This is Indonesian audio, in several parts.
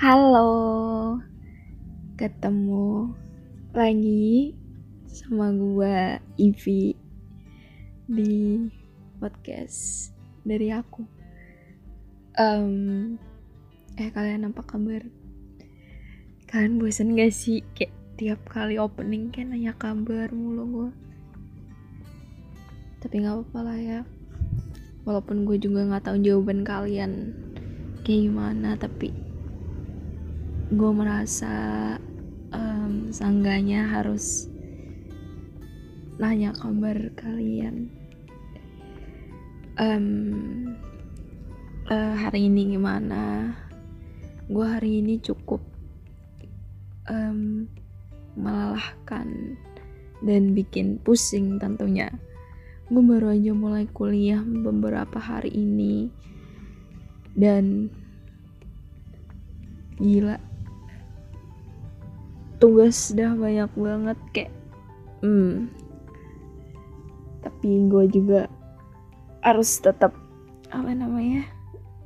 Halo, ketemu lagi sama gua Ivi di podcast dari aku. Um, eh kalian apa kabar? Kalian bosan gak sih kayak tiap kali opening kan nanya kabar mulu gua? Tapi nggak apa-apa lah ya. Walaupun gue juga nggak tahu jawaban kalian kayak gimana, tapi gue merasa um, sangganya harus nanya kabar kalian. Um, uh, hari ini gimana? Gue hari ini cukup um, melelahkan dan bikin pusing tentunya. Gue baru aja mulai kuliah beberapa hari ini. Dan gila tugas udah banyak banget kayak hmm. Tapi gue juga harus tetap apa namanya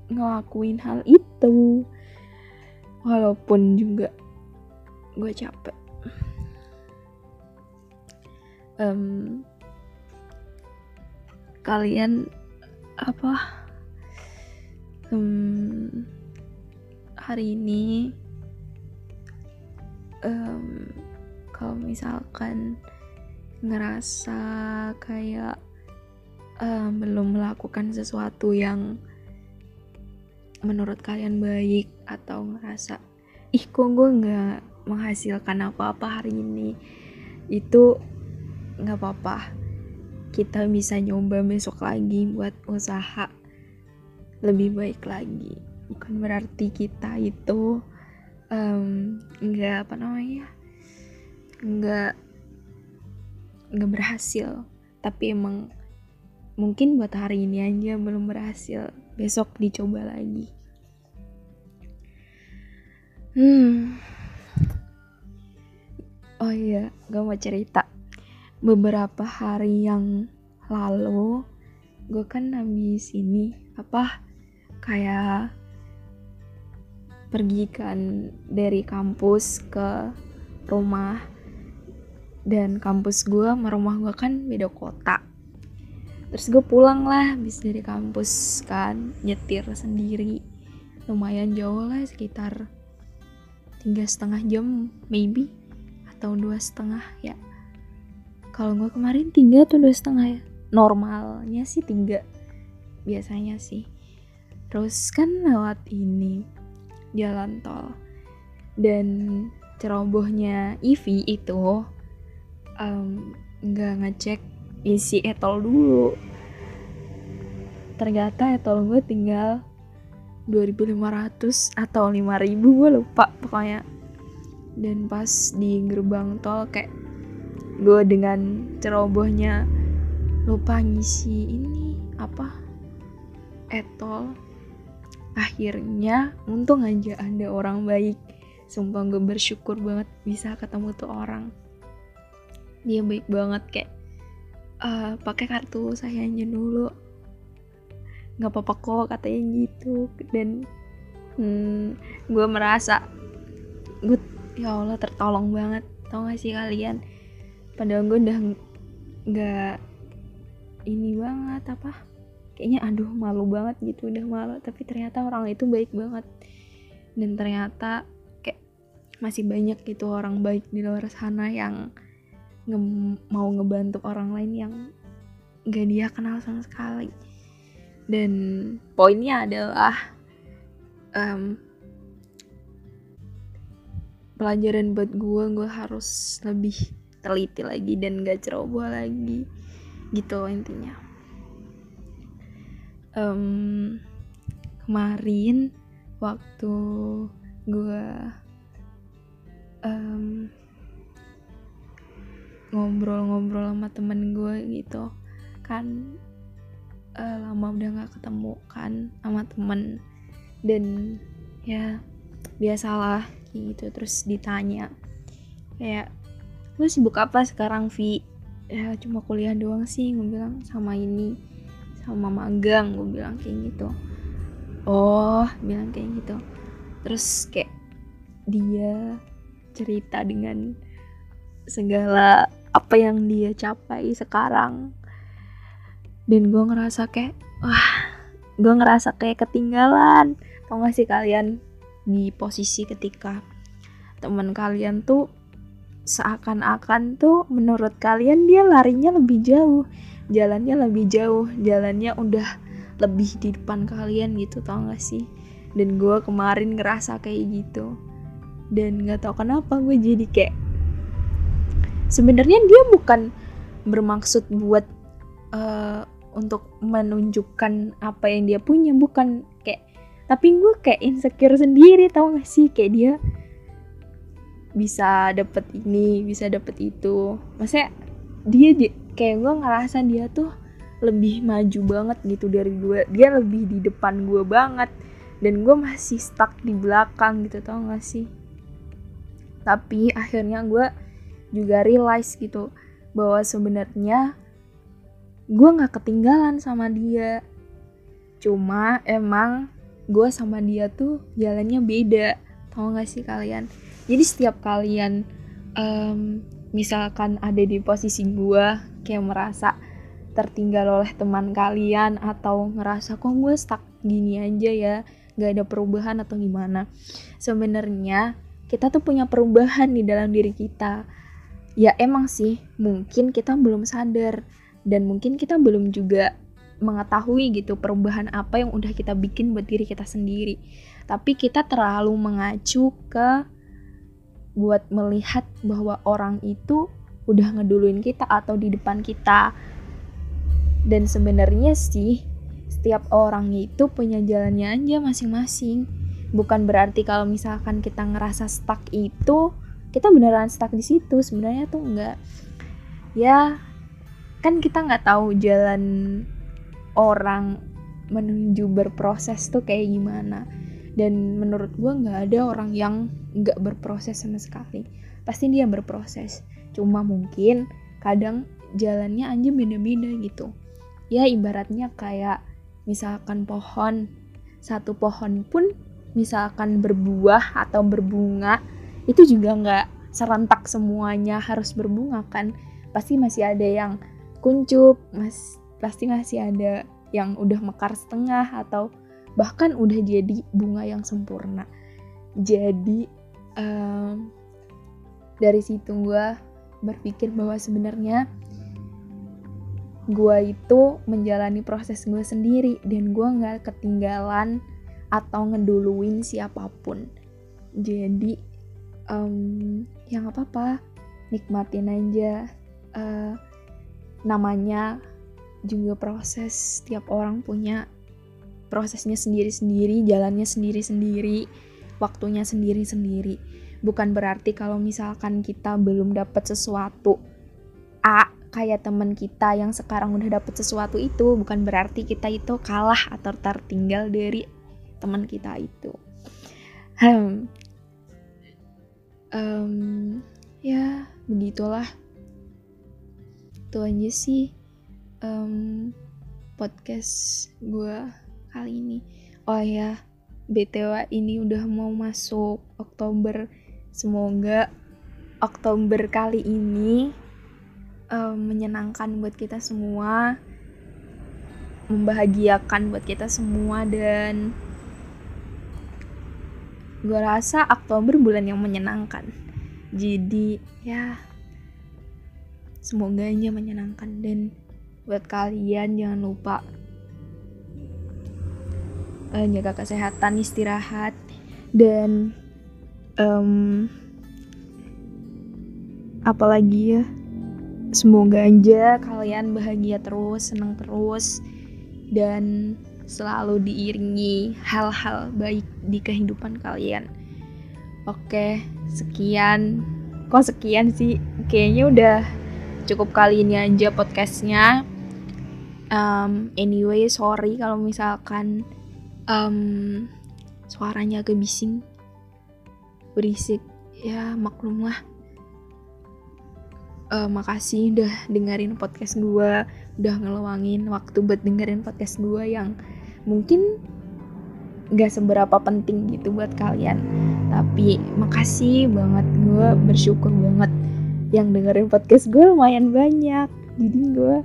ngelakuin hal itu. Walaupun juga gue capek. Um, kalian apa? Um, hari ini um, kalau misalkan ngerasa kayak um, belum melakukan sesuatu yang menurut kalian baik atau ngerasa ih kok gue nggak menghasilkan apa-apa hari ini? Itu nggak apa-apa. Kita bisa nyoba besok lagi buat usaha lebih baik lagi. Bukan berarti kita itu nggak um, apa namanya nggak nggak berhasil. Tapi emang mungkin buat hari ini aja belum berhasil. Besok dicoba lagi. Hmm. Oh iya gue mau cerita. Beberapa hari yang lalu gue kan habis ini apa kayak pergi kan dari kampus ke rumah. Dan kampus gue sama rumah gue kan beda kota. Terus gue pulang lah habis dari kampus kan nyetir sendiri. Lumayan jauh lah sekitar tiga setengah jam maybe atau dua setengah ya. Kalau gue kemarin tiga atau dua setengah ya? Normalnya sih tiga biasanya sih. Terus kan lewat ini jalan tol. Dan cerobohnya Ivi itu nggak um, ngecek isi etol dulu. Ternyata etol gue tinggal 2500 atau 5000 gue lupa pokoknya. Dan pas di gerbang tol kayak gue dengan cerobohnya lupa ngisi ini apa etol akhirnya untung aja ada orang baik. Sumpah gue bersyukur banget bisa ketemu tuh orang. Dia baik banget kayak uh, pakai kartu sayanya dulu. Nggak apa-apa kok katanya gitu. Dan hmm, gue merasa gue ya Allah tertolong banget. Tau gak sih kalian? Padahal gue udah nggak ini banget apa kayaknya aduh malu banget gitu udah malu. Tapi ternyata orang itu baik banget. Dan ternyata kayak masih banyak gitu orang baik di luar sana yang nge mau ngebantu orang lain yang gak dia kenal sama sekali. Dan poinnya adalah um, pelajaran buat gue gue harus lebih teliti lagi dan gak ceroboh lagi. Gitu intinya um, kemarin waktu gue um, ngobrol-ngobrol sama temen gue gitu kan uh, lama udah nggak ketemu kan sama temen. Dan ya biasalah gitu terus ditanya kayak lu sibuk apa sekarang Vi? Ya cuma kuliah doang sih gue bilang sama ini sama magang gue bilang kayak gitu. Oh bilang kayak gitu. Terus kayak dia cerita dengan segala apa yang dia capai sekarang. Dan gue ngerasa kayak wah gue ngerasa kayak ketinggalan. Tau gak sih kalian di posisi ketika teman kalian tuh seakan-akan tuh menurut kalian dia larinya lebih jauh jalannya lebih jauh jalannya udah lebih di depan kalian gitu tau gak sih? Dan gue kemarin ngerasa kayak gitu. Dan nggak tau kenapa gue jadi kayak sebenarnya dia bukan bermaksud buat uh, untuk menunjukkan apa yang dia punya bukan kayak tapi gue kayak insecure sendiri tau gak sih? Kayak dia bisa dapet ini bisa dapet itu. Maksudnya dia kayak gue ngerasa dia tuh lebih maju banget gitu dari gue dia lebih di depan gue banget. Dan gue masih stuck di belakang gitu tau gak sih? Tapi akhirnya gue juga realize gitu bahwa sebenarnya gue nggak ketinggalan sama dia. Cuma emang gue sama dia tuh jalannya beda tau gak sih kalian? Jadi setiap kalian um, misalkan ada di posisi gue kayak merasa tertinggal oleh teman kalian atau ngerasa kok gue stuck gini aja ya? Gak ada perubahan atau gimana? Sebenarnya kita tuh punya perubahan di dalam diri kita. Ya emang sih mungkin kita belum sadar dan mungkin kita belum juga mengetahui gitu perubahan apa yang udah kita bikin buat diri kita sendiri. Tapi kita terlalu mengacu ke buat melihat bahwa orang itu udah ngeduluin kita atau di depan kita. Dan sebenarnya sih setiap orang itu punya jalannya aja masing-masing. Bukan berarti kalau misalkan kita ngerasa stuck itu kita beneran stuck di situ. Sebenarnya tuh enggak. Ya kan kita nggak tahu jalan orang menuju berproses tuh kayak gimana. Dan menurut gue nggak ada orang yang nggak berproses sama sekali. Pasti dia berproses cuma mungkin kadang jalannya aja beda-beda gitu. Ya ibaratnya kayak misalkan pohon satu pohon pun misalkan berbuah atau berbunga itu juga nggak serentak semuanya harus berbunga kan. Pasti masih ada yang kuncup mas pasti masih ada yang udah mekar setengah atau bahkan udah jadi bunga yang sempurna. Jadi um, dari situ gue berpikir bahwa sebenarnya gue itu menjalani proses gue sendiri dan gue nggak ketinggalan atau ngeduluin siapa pun. Jadi um, ya apa-apa nikmatin aja. Uh, namanya juga proses setiap orang punya prosesnya sendiri-sendiri jalannya sendiri-sendiri waktunya sendiri-sendiri bukan berarti kalau misalkan kita belum dapat sesuatu A kayak teman kita yang sekarang udah dapat sesuatu itu bukan berarti kita itu kalah atau tertinggal dari teman kita itu. Hmm, um, ya begitulah. Itu aja sih um, podcast gue kali ini. Oh ya btw ini udah mau masuk Oktober semoga Oktober kali ini um, menyenangkan buat kita semua membahagiakan buat kita semua dan gue rasa Oktober bulan yang menyenangkan. Jadi ya semoga aja menyenangkan. Dan buat kalian jangan lupa uh, jaga kesehatan istirahat dan um, apalagi ya semoga aja kalian bahagia terus senang terus dan selalu diiringi hal-hal baik di kehidupan kalian. Oke, sekian. Kok sekian sih? Kayaknya udah cukup kali ini aja podcastnya. Um, anyway, sorry kalau misalkan um, suaranya agak bising, berisik. Ya maklum lah. Uh, makasih udah dengerin podcast gue, udah ngeluangin waktu buat dengerin podcast gue yang mungkin gak seberapa penting gitu buat kalian tapi makasih banget gue bersyukur banget yang dengerin podcast gue lumayan banyak jadi gue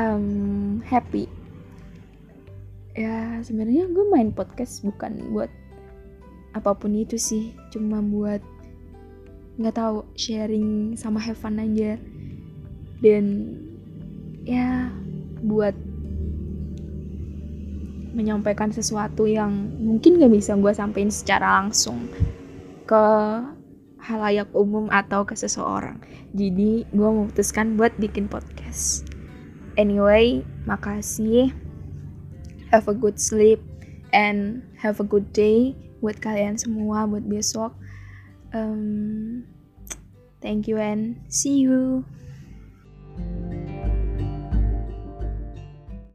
um, happy ya sebenarnya gue main podcast bukan buat apa pun itu sih cuma buat nggak tahu sharing sama have fun aja. Dan ya buat menyampaikan sesuatu yang mungkin gak bisa gue sampaikan secara langsung ke halayak umum atau ke seseorang. Jadi gue memutuskan buat bikin podcast. Anyway makasih. Have a good sleep and have a good day buat kalian semua buat besok. Um, thank you and see you